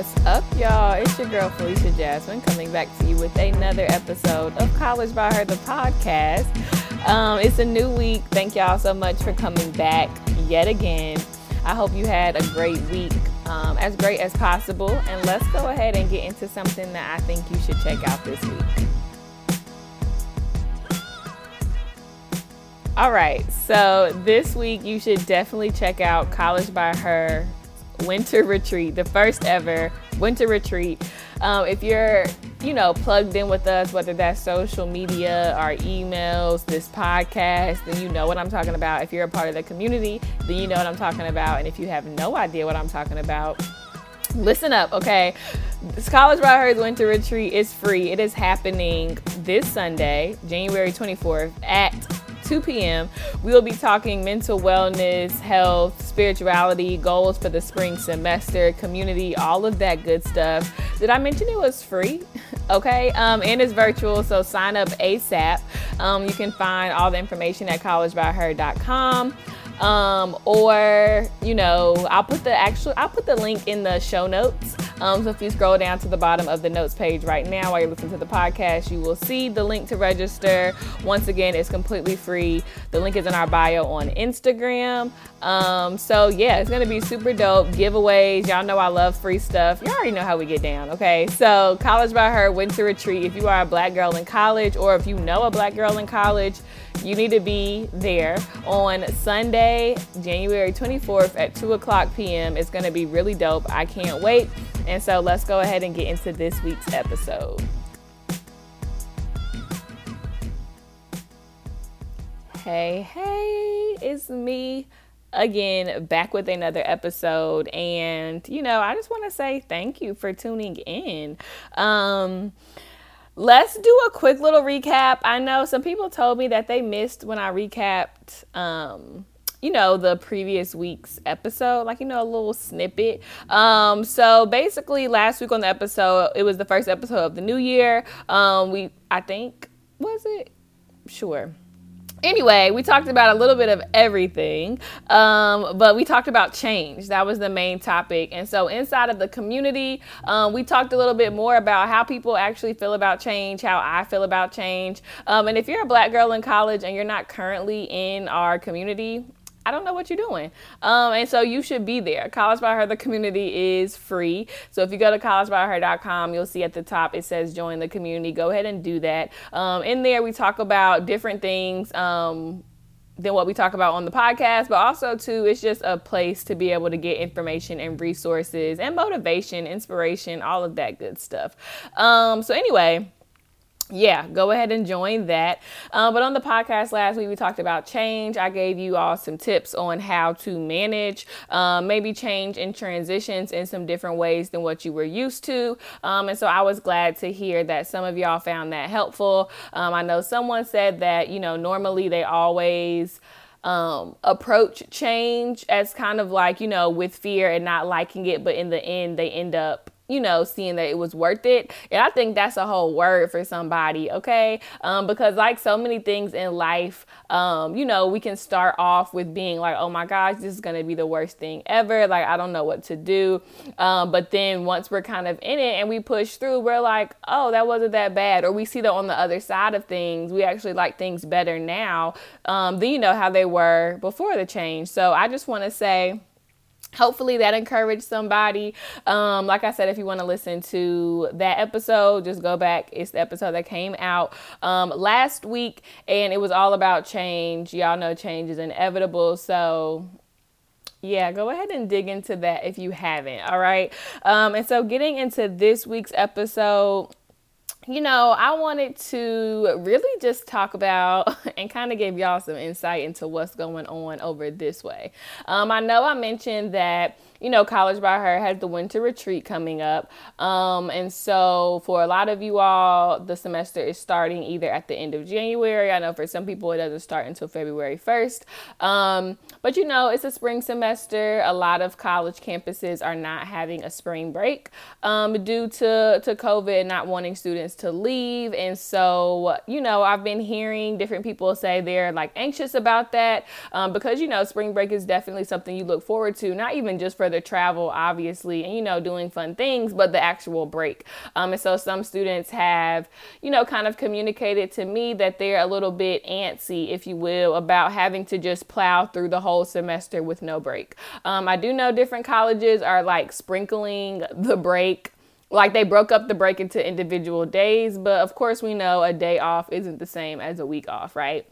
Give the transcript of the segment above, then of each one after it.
What's up, y'all? It's your girl Felicia Jasmine coming back to you with another episode of College by Her, the podcast. Um, it's a new week. Thank y'all so much for coming back yet again. I hope you had a great week, um, as great as possible. And let's go ahead and get into something that I think you should check out this week. All right, so this week you should definitely check out College by Her winter retreat, the first ever winter retreat. Um, if you're, you know, plugged in with us, whether that's social media, our emails, this podcast, then you know what I'm talking about. If you're a part of the community, then you know what I'm talking about. And if you have no idea what I'm talking about, listen up, okay? This College by Her's Winter Retreat is free. It is happening this Sunday, January 24th at 2 p.m., we will be talking mental wellness, health, spirituality, goals for the spring semester, community, all of that good stuff. Did I mention it was free? okay, um, and it's virtual, so sign up ASAP. Um, you can find all the information at collegebyher.com. Um, or you know, I'll put the actual I'll put the link in the show notes. Um, so if you scroll down to the bottom of the notes page right now while you're listening to the podcast, you will see the link to register. Once again, it's completely free. The link is in our bio on Instagram. Um, so yeah, it's gonna be super dope. Giveaways. Y'all know I love free stuff. You already know how we get down, okay? So College by Her Winter Retreat. If you are a black girl in college or if you know a black girl in college, you need to be there on Sunday, January 24th at 2 o'clock p.m. It's to be really dope. I can't wait. And so let's go ahead and get into this week's episode. Hey, hey, it's me again back with another episode and you know i just want to say thank you for tuning in um Let's do a quick little recap. I know some people told me that they missed when I recapped um you know the previous week's episode like you know a little snippet um so basically last week on the episode it was the first episode of the new year um we i think was it sure anyway, we talked about a little bit of everything, um, but we talked about change. That was the main topic. And so, inside of the community, um, we talked a little bit more about how people actually feel about change, how I feel about change. Um, and if you're a black girl in college and you're not currently in our community, I don't know what you're doing. Um, and so you should be there. College by Her, the community is free. So if you go to collegebyher.com, you'll see at the top it says join the community. Go ahead and do that. Um, in there, we talk about different things. Um, than what we talk about on the podcast, but also too, it's just a place to be able to get information and resources and motivation, inspiration, all of that good stuff. Um, so anyway, yeah, go ahead and join that. Uh, but on the podcast last week, we talked about change. I gave you all some tips on how to manage um, maybe change and transitions in some different ways than what you were used to. Um, and so I was glad to hear that some of y'all found that helpful. Um, I know someone said that, you know, normally they always um, approach change as kind of like, you know, with fear and not liking it, but in the end, they end up you know, seeing that it was worth it. And I think that's a whole word for somebody, okay? Um, because like so many things in life, um, you know, we can start off with being like, oh my gosh, this is gonna be the worst thing ever. Like, I don't know what to do. Um, but then once we're kind of in it and we push through, we're like, oh, that wasn't that bad. Or we see that on the other side of things, we actually like things better now um, than you know how they were before the change. So I just wanna say, hopefully that encouraged somebody um, like i said if you want to listen to that episode just go back it's the episode that came out um, last week and it was all about change y'all know change is inevitable so yeah, go ahead and dig into that if you haven't. All right. Um, and so, getting into this week's episode, you know, I wanted to really just talk about and kind of give y'all some insight into what's going on over this way. Um, I know I mentioned that you know, College by Her has the winter retreat coming up. Um, and so for a lot of you all, the semester is starting either at the end of January. I know for some people it doesn't start until February 1st. Um, but you know, it's a spring semester. A lot of college campuses are not having a spring break um, due to, to COVID, not wanting students to leave. And so, you know, I've been hearing different people say they're like anxious about that um, because, you know, spring break is definitely something you look forward to, not even just for the travel, obviously, and, you know, doing fun things, but the actual break. Um, and so some students have, you know, kind of communicated to me that they're a little bit antsy, if you will, about having to just plow through the whole semester with no break. Um, I do know different colleges are like sprinkling the break like they broke up the break into individual days, but of course we know a day off isn't the same as a week off, right?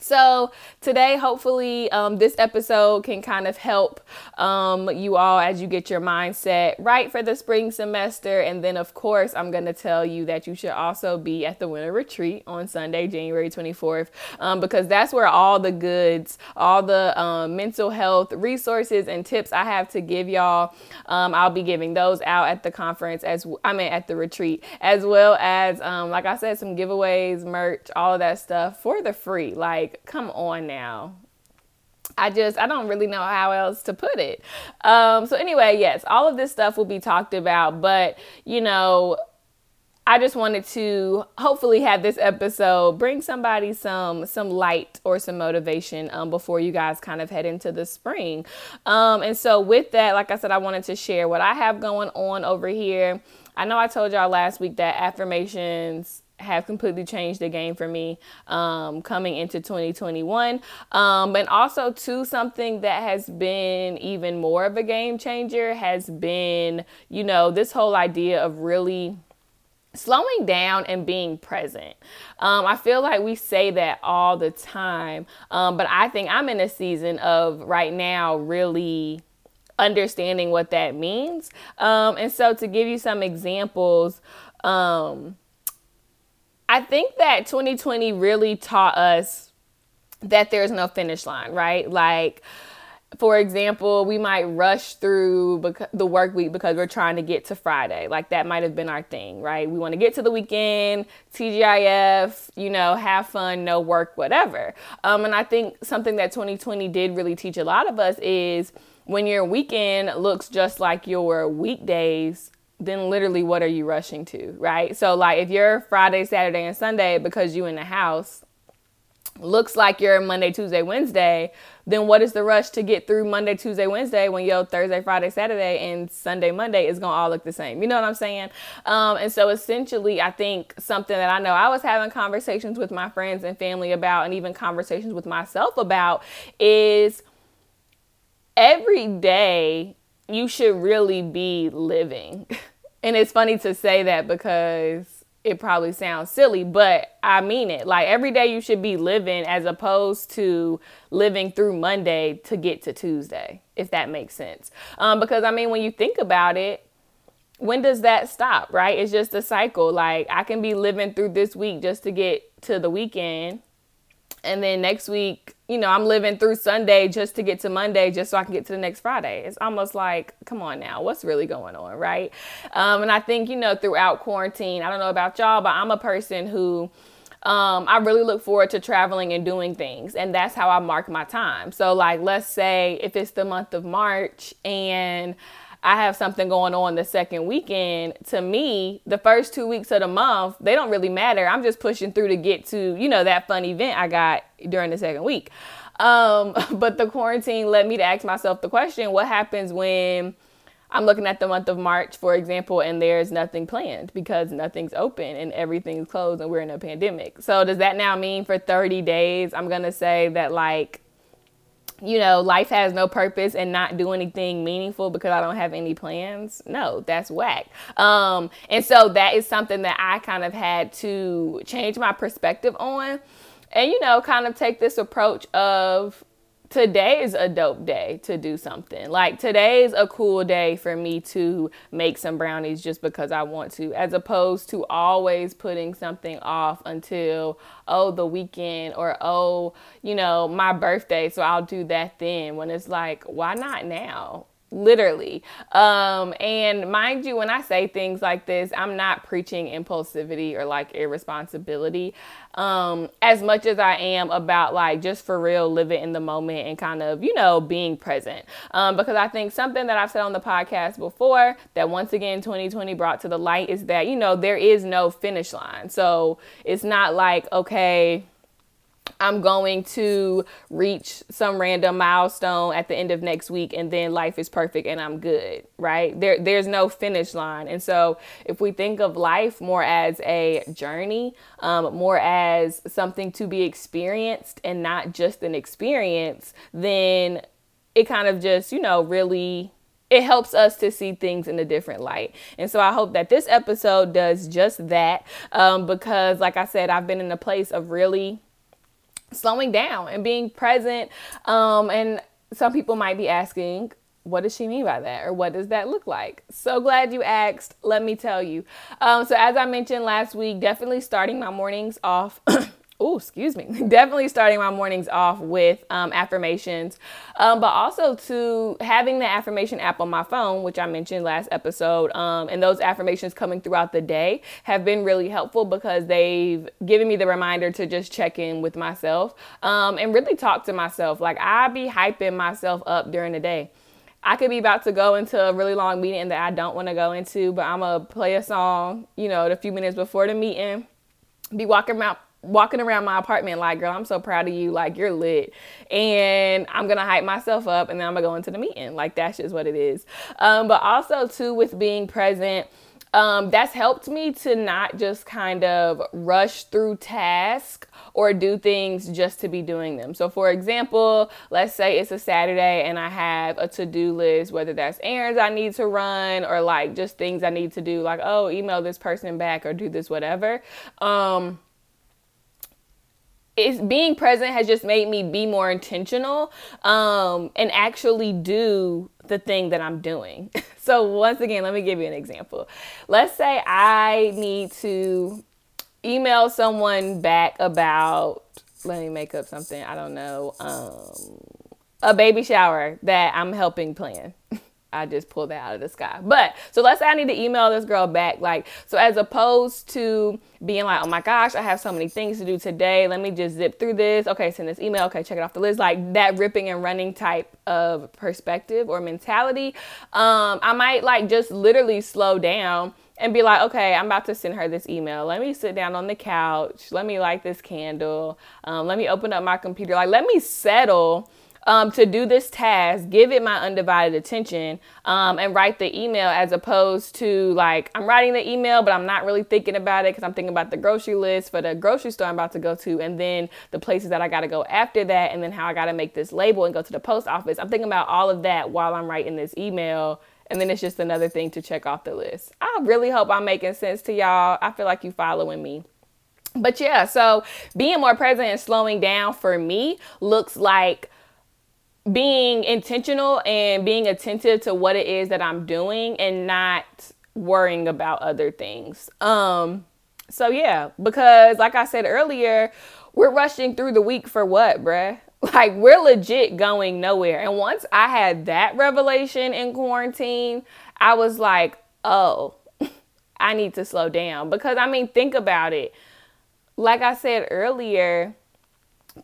So, today, hopefully, um, this episode can kind of help um, you all as you get your mindset right for the spring semester. And then, of course, I'm going to tell you that you should also be at the winter retreat on Sunday, January 24th, um, because that's where all the goods, all the um, mental health resources and tips I have to give y'all, um, I'll be giving those out at the conference, as I mean, at the retreat, as well as, um, like I said, some giveaways, merch, all of that stuff for the free. Like, like, come on now. I just, I don't really know how else to put it. Um, so, anyway, yes, all of this stuff will be talked about, but you know, I just wanted to hopefully have this episode bring somebody some some light or some motivation um, before you guys kind of head into the spring. Um, and so with that, like I said, I wanted to share what I have going on over here. I know I told y'all last week that affirmations have completely changed the game for me um, coming into 2021. Um, and also, too, something that has been even more of a game changer has been, you know, this whole idea of really slowing down and being present. Um, I feel like we say that all the time, um, but I think I'm in a season of right now really understanding what that means. Um, and so, to give you some examples, um, I think that 2020 really taught us that there's no finish line, right? Like, for example, we might rush through the work week because we're trying to get to Friday. Like that might have been our thing, right? We want to get to the weekend, TGIF, you know, have fun, no work, whatever. Um, and I think something that 2020 did really teach a lot of us is when your weekend looks just like your weekdays, then literally what are you rushing to, right? So like if you're Friday, Saturday, and Sunday because you in the house looks like you're Monday, Tuesday, Wednesday, then what is the rush to get through Monday, Tuesday, Wednesday when your Thursday, Friday, Saturday, and Sunday, Monday is gonna all look the same? You know what I'm saying? Um, and so essentially, I think something that I know I was having conversations with my friends and family about, and even conversations with myself about, is every day you should really be living. And it's funny to say that because it probably sounds silly, but I mean it. Like every day you should be living as opposed to living through Monday to get to Tuesday, if that makes sense. Um, because I mean, when you think about it, when does that stop, right? It's just a cycle. Like I can be living through this week just to get to the weekend and then next week, you know, I'm living through Sunday just to get to Monday, just so I can get to the next Friday. It's almost like, come on now, what's really going on, right? Um, and I think, you know, throughout quarantine, I don't know about y'all, but I'm a person who um, I really look forward to traveling and doing things. And that's how I mark my time. So, like, let's say if it's the month of March and I have something going on the second weekend, to me, the first two weeks of the month, they don't really matter. I'm just pushing through to get to, you know, that fun event I got during the second week. Um, but the quarantine led me to ask myself the question what happens when I'm looking at the month of March, for example, and there's nothing planned because nothing's open and everything's closed and we're in a pandemic. So, does that now mean for 30 days, I'm going to say that, like, you know, life has no purpose and not do anything meaningful because I don't have any plans. No, that's whack. Um, and so that is something that I kind of had to change my perspective on and, you know, kind of take this approach of today is a dope day to do something. Like today is a cool day for me to make some brownies just because I want to, as opposed to always putting something off until, oh, the weekend or, oh, you know, my birthday. So I'll do that then when it's like, why not now? literally. Um, and mind you, when I say things like this, I'm not preaching impulsivity or like irresponsibility um, as much as I am about like just for real living in the moment and kind of, you know, being present. Um, because I think something that I've said on the podcast before that once again 2020 brought to the light is that, you know, there is no finish line. So it's not like, okay, I'm going to reach some random milestone at the end of next week and then life is perfect and I'm good, right? There there's no finish line. And so if we think of life more as a journey, um, more as something to be experienced and not just an experience, then it kind of just, you know, really it helps us to see things in a different light. And so I hope that this episode does just that um, because, like I said, I've been in a place of really slowing down and being present. Um, and some people might be asking, what does she mean by that? Or what does that look like? So glad you asked. Let me tell you. Um, so, as I mentioned last week, definitely starting my mornings off oh, excuse me, definitely starting my mornings off with um, affirmations, um, but also to having the affirmation app on my phone, which I mentioned last episode. Um, and those affirmations coming throughout the day have been really helpful because they've given me the reminder to just check in with myself um, and really talk to myself. Like I be hyping myself up during the day. I could be about to go into a really long meeting that I don't want to go into, but I'm gonna play a song, you know, a few minutes before the meeting, be walking around walking around my apartment like, girl, I'm so proud of you. Like, you're lit. And I'm going to hype myself up and then I'm going to go into the meeting. Like, that's just what it is. Um, but also, too, with being present, um, that's helped me to not just kind of rush through tasks or do things just to be doing them. So, for example, let's say it's a Saturday and I have a to do list, whether that's errands I need to run or like just things I need to do, like, oh, email this person back or do this, whatever. Um, it's being present has just made me be more intentional um, and actually do the thing that I'm doing. so once again, let me give you an example. Let's say I need to email someone back about let me make up something, I don't know, um, a baby shower that I'm helping plan. I just pulled that out of the sky. But so let's say I need to email this girl back. Like, so as opposed to being like, oh my gosh, I have so many things to do today. Let me just zip through this. Okay, send this email. Okay, check it off the list. Like that ripping and running type of perspective or mentality. Um, I might like just literally slow down and be like, okay, I'm about to send her this email. Let me sit down on the couch. Let me light this candle. Um, let me open up my computer. Like, let me settle um, to do this task, give it my undivided attention, um, and write the email as opposed to like I'm writing the email, but I'm not really thinking about it because I'm thinking about the grocery list for the grocery store I'm about to go to, and then the places that I got to go after that, and then how I got to make this label and go to the post office. I'm thinking about all of that while I'm writing this email. And then it's just another thing to check off the list. I really hope I'm making sense to y'all. I feel like you following me but yeah, so being more present and slowing down for me looks like being intentional and being attentive to what it is that I'm doing and not worrying about other things. Um so yeah, because like I said earlier, we're rushing through the week for what, bruh? Like we're legit going nowhere. And once I had that revelation in quarantine, I was like, "Oh, I need to slow down." Because I mean, think about it. Like I said earlier,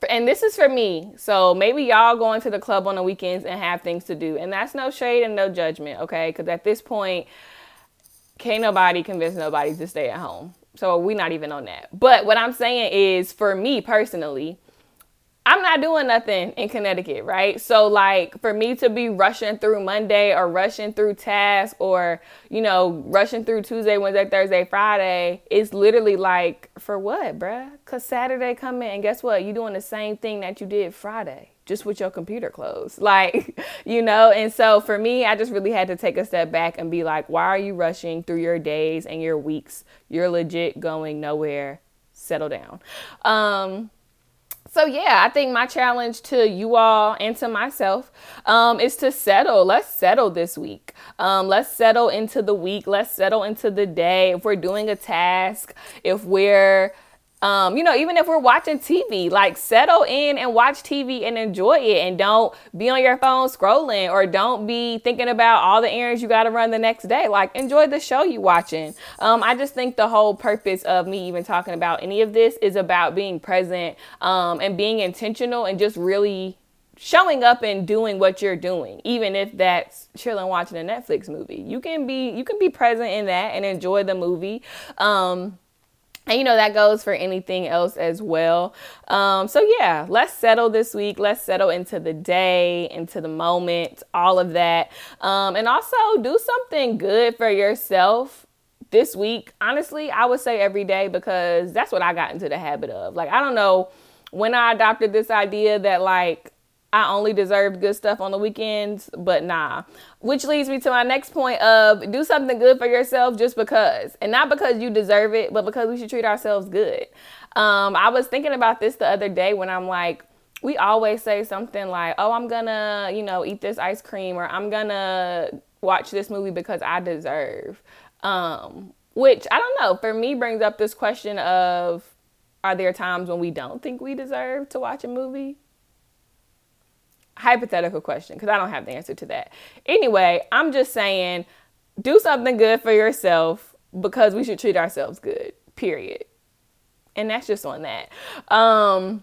and this is for me. So maybe y'all going to the club on the weekends and have things to do. And that's no shade and no judgment, okay? Because at this point, can't nobody convince nobody to stay at home. So we're not even on that. But what I'm saying is for me personally, I'm not doing nothing in Connecticut, right? So like for me to be rushing through Monday or rushing through task or, you know, rushing through Tuesday, Wednesday, Thursday, Friday, it's literally like for what, bruh? Cause Saturday come in and guess what? You're doing the same thing that you did Friday, just with your computer closed. Like, you know, and so for me, I just really had to take a step back and be like, why are you rushing through your days and your weeks? You're legit going nowhere. Settle down. Um so yeah, I think my challenge to you all and to myself um, is to settle. Let's settle this week. Um, let's settle into the week. Let's settle into the day. If we're doing a task, if we're Um, you know, even if we're watching TV, like settle in and watch TV and enjoy it and don't be on your phone scrolling or don't be thinking about all the errands you got to run the next day. Like enjoy the show you watching. Um, I just think the whole purpose of me even talking about any of this is about being present um, and being intentional and just really showing up and doing what you're doing even if that's chilling watching a netflix movie you can be you can be present in that and enjoy the movie um and you know that goes for anything else as well. Um, so yeah, let's settle this week. Let's settle into the day, into the moment, all of that, um, and also do something good for yourself this week. Honestly, I would say every day because that's what I got into the habit of. Like I don't know when I adopted this idea that like I only deserved good stuff on the weekends, but nah. Which leads me to my next point of do something good for yourself just because. And not because you deserve it, but because we should treat ourselves good. Um, I was thinking about this the other day when I'm like, we always say something like, oh, I'm gonna, you know, eat this ice cream or I'm gonna watch this movie because I deserve. Um, which I don't know, for me brings up this question of are there times when we don't think we deserve to watch a movie? Hypothetical question because I don't have the answer to that. Anyway, I'm just saying do something good for yourself because we should treat ourselves good, period. And that's just on that. Um,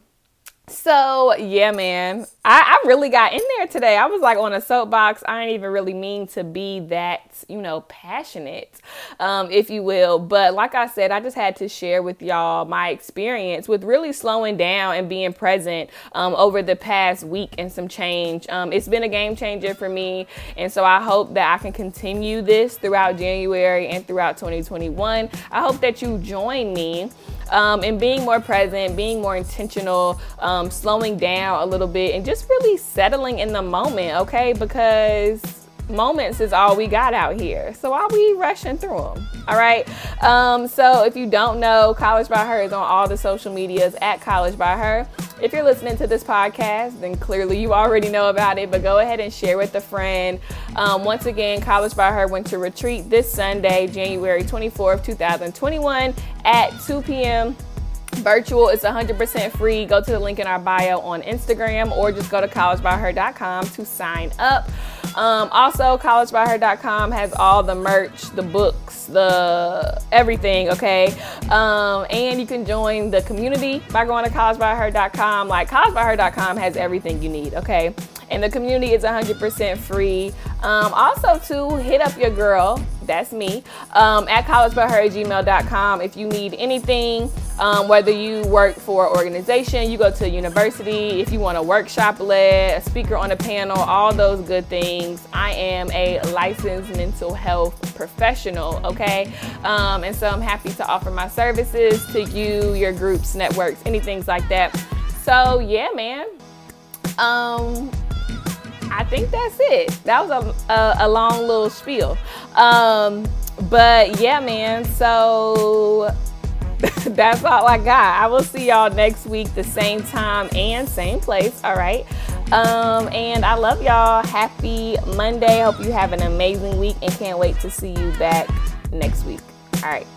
so yeah, man, I, I really got in there today. I was like on a soapbox. I didn't even really mean to be that, you know, passionate, um, if you will. But like I said, I just had to share with y'all my experience with really slowing down and being present um, over the past week and some change. Um, it's been a game changer for me, and so I hope that I can continue this throughout January and throughout 2021. I hope that you join me um, and being more present, being more intentional, um, slowing down a little bit, and just really settling in the moment, okay? Because moments is all we got out here. So why we rushing through them? All right. Um, so if you don't know, College by Her is on all the social medias at College by Her. If you're listening to this podcast, then clearly you already know about it, but go ahead and share with a friend. Um, once again, College by Her Winter Retreat this Sunday, January 24th, 2021 at 2 p.m virtual it's 100% free go to the link in our bio on instagram or just go to collegebyher.com to sign up um, also, collegebyher.com has all the merch, the books, the everything, okay? Um, and you can join the community by going to collegebyher.com. Like, collegebyher.com has everything you need, okay? And the community is 100% free. Um, also, to hit up your girl, that's me, um, at collegebyher@gmail.com. If you need anything, um, whether you work for an organization, you go to a university, if you want a workshop led, a speaker on a panel, all those good things. I am a licensed mental health professional, okay? Um, and so I'm happy to offer my services to you, your groups, networks, anything like that. So, yeah, man. Um, I think that's it. That was a, a, a long little spiel. Um, but yeah, man. So that's all I got. I will see y'all next week, the same time and same place. All right. Um, and I love y'all. Happy Monday. Hope you have an amazing week and can't wait to see you back next week. All right.